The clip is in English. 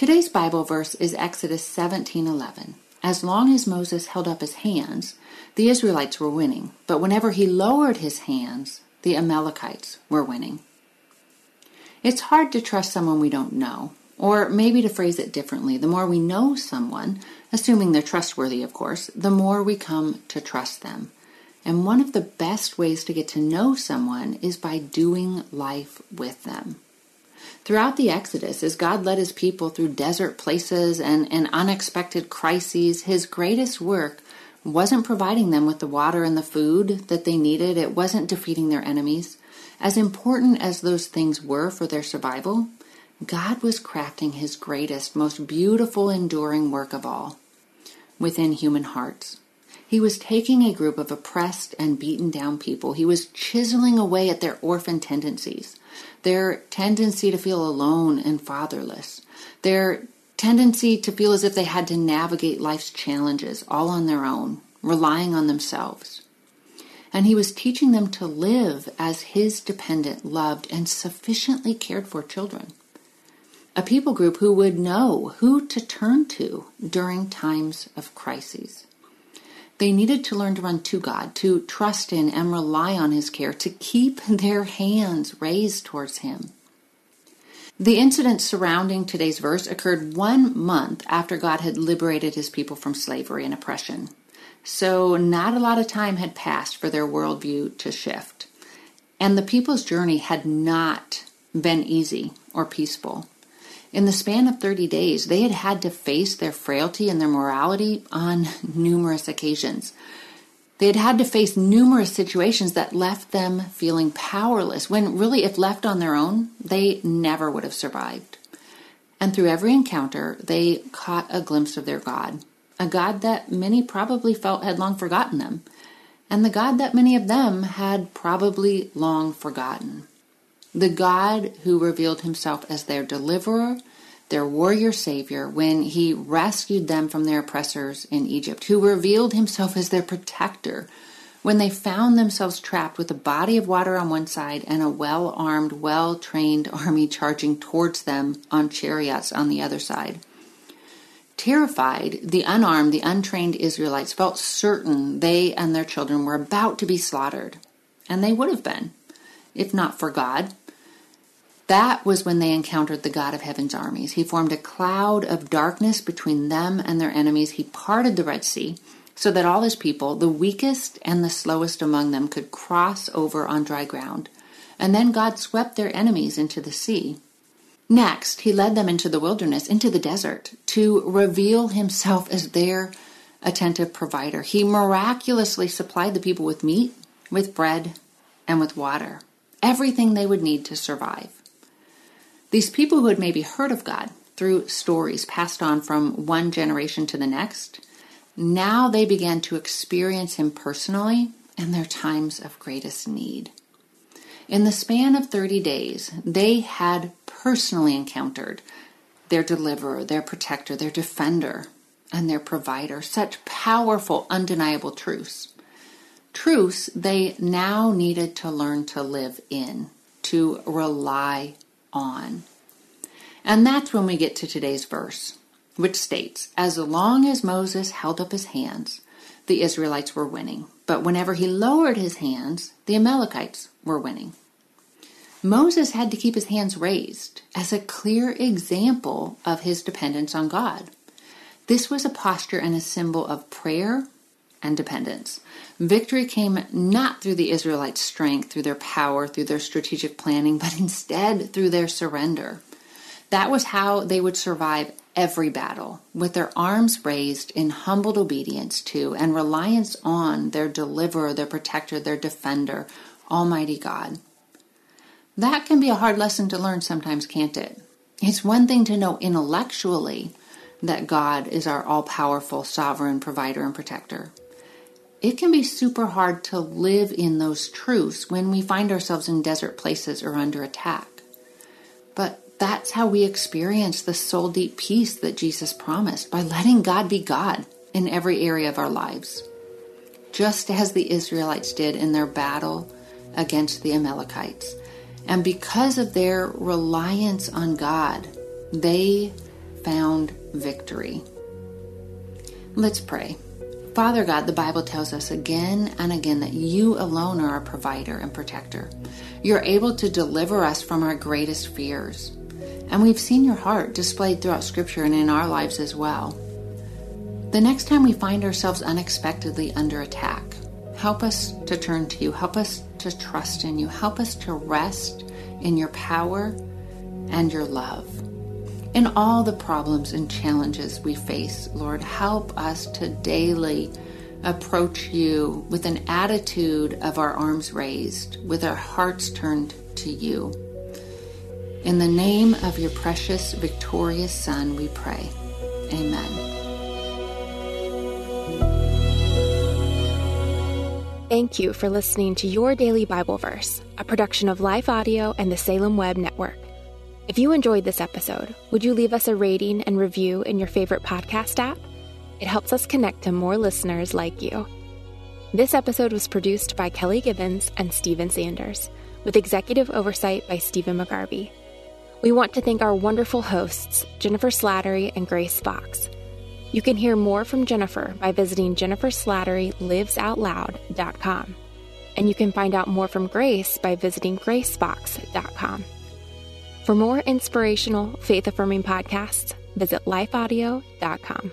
Today's Bible verse is Exodus 17:11. As long as Moses held up his hands, the Israelites were winning, but whenever he lowered his hands, the Amalekites were winning. It's hard to trust someone we don't know, or maybe to phrase it differently, the more we know someone, assuming they're trustworthy, of course, the more we come to trust them. And one of the best ways to get to know someone is by doing life with them. Throughout the Exodus, as God led his people through desert places and, and unexpected crises, his greatest work wasn't providing them with the water and the food that they needed. It wasn't defeating their enemies. As important as those things were for their survival, God was crafting his greatest, most beautiful, enduring work of all within human hearts. He was taking a group of oppressed and beaten down people. He was chiseling away at their orphan tendencies their tendency to feel alone and fatherless, their tendency to feel as if they had to navigate life's challenges all on their own, relying on themselves. And he was teaching them to live as his dependent, loved, and sufficiently cared for children. A people group who would know who to turn to during times of crises. They needed to learn to run to God, to trust in and rely on His care, to keep their hands raised towards Him. The incident surrounding today's verse occurred one month after God had liberated His people from slavery and oppression. So, not a lot of time had passed for their worldview to shift. And the people's journey had not been easy or peaceful. In the span of 30 days, they had had to face their frailty and their morality on numerous occasions. They had had to face numerous situations that left them feeling powerless, when really, if left on their own, they never would have survived. And through every encounter, they caught a glimpse of their God, a God that many probably felt had long forgotten them, and the God that many of them had probably long forgotten the God who revealed himself as their deliverer, their warrior savior, when he rescued them from their oppressors in Egypt, who revealed himself as their protector when they found themselves trapped with a body of water on one side and a well armed, well trained army charging towards them on chariots on the other side. Terrified, the unarmed, the untrained Israelites felt certain they and their children were about to be slaughtered. And they would have been, if not for God, that was when they encountered the God of heaven's armies. He formed a cloud of darkness between them and their enemies. He parted the Red Sea so that all his people, the weakest and the slowest among them, could cross over on dry ground. And then God swept their enemies into the sea. Next, he led them into the wilderness, into the desert, to reveal himself as their attentive provider. He miraculously supplied the people with meat, with bread, and with water, everything they would need to survive. These people who had maybe heard of God through stories passed on from one generation to the next, now they began to experience Him personally in their times of greatest need. In the span of 30 days, they had personally encountered their deliverer, their protector, their defender, and their provider. Such powerful, undeniable truths. Truths they now needed to learn to live in, to rely on. And that's when we get to today's verse, which states As long as Moses held up his hands, the Israelites were winning. But whenever he lowered his hands, the Amalekites were winning. Moses had to keep his hands raised as a clear example of his dependence on God. This was a posture and a symbol of prayer and dependence. Victory came not through the Israelites' strength, through their power, through their strategic planning, but instead through their surrender. That was how they would survive every battle, with their arms raised in humbled obedience to and reliance on their deliverer, their protector, their defender, Almighty God. That can be a hard lesson to learn sometimes, can't it? It's one thing to know intellectually that God is our all powerful, sovereign provider and protector. It can be super hard to live in those truths when we find ourselves in desert places or under attack. But that's how we experience the soul deep peace that Jesus promised by letting God be God in every area of our lives. Just as the Israelites did in their battle against the Amalekites. And because of their reliance on God, they found victory. Let's pray. Father God, the Bible tells us again and again that you alone are our provider and protector. You're able to deliver us from our greatest fears. And we've seen your heart displayed throughout Scripture and in our lives as well. The next time we find ourselves unexpectedly under attack, help us to turn to you. Help us to trust in you. Help us to rest in your power and your love. In all the problems and challenges we face, Lord, help us to daily approach you with an attitude of our arms raised, with our hearts turned to you. In the name of your precious, victorious Son, we pray. Amen. Thank you for listening to Your Daily Bible Verse, a production of Life Audio and the Salem Web Network. If you enjoyed this episode, would you leave us a rating and review in your favorite podcast app? It helps us connect to more listeners like you. This episode was produced by Kelly Gibbons and Stephen Sanders, with executive oversight by Stephen McGarvey. We want to thank our wonderful hosts, Jennifer Slattery and Grace Fox. You can hear more from Jennifer by visiting jenniferslatterylivesoutloud.com. And you can find out more from Grace by visiting gracefox.com. For more inspirational, faith affirming podcasts, visit lifeaudio.com.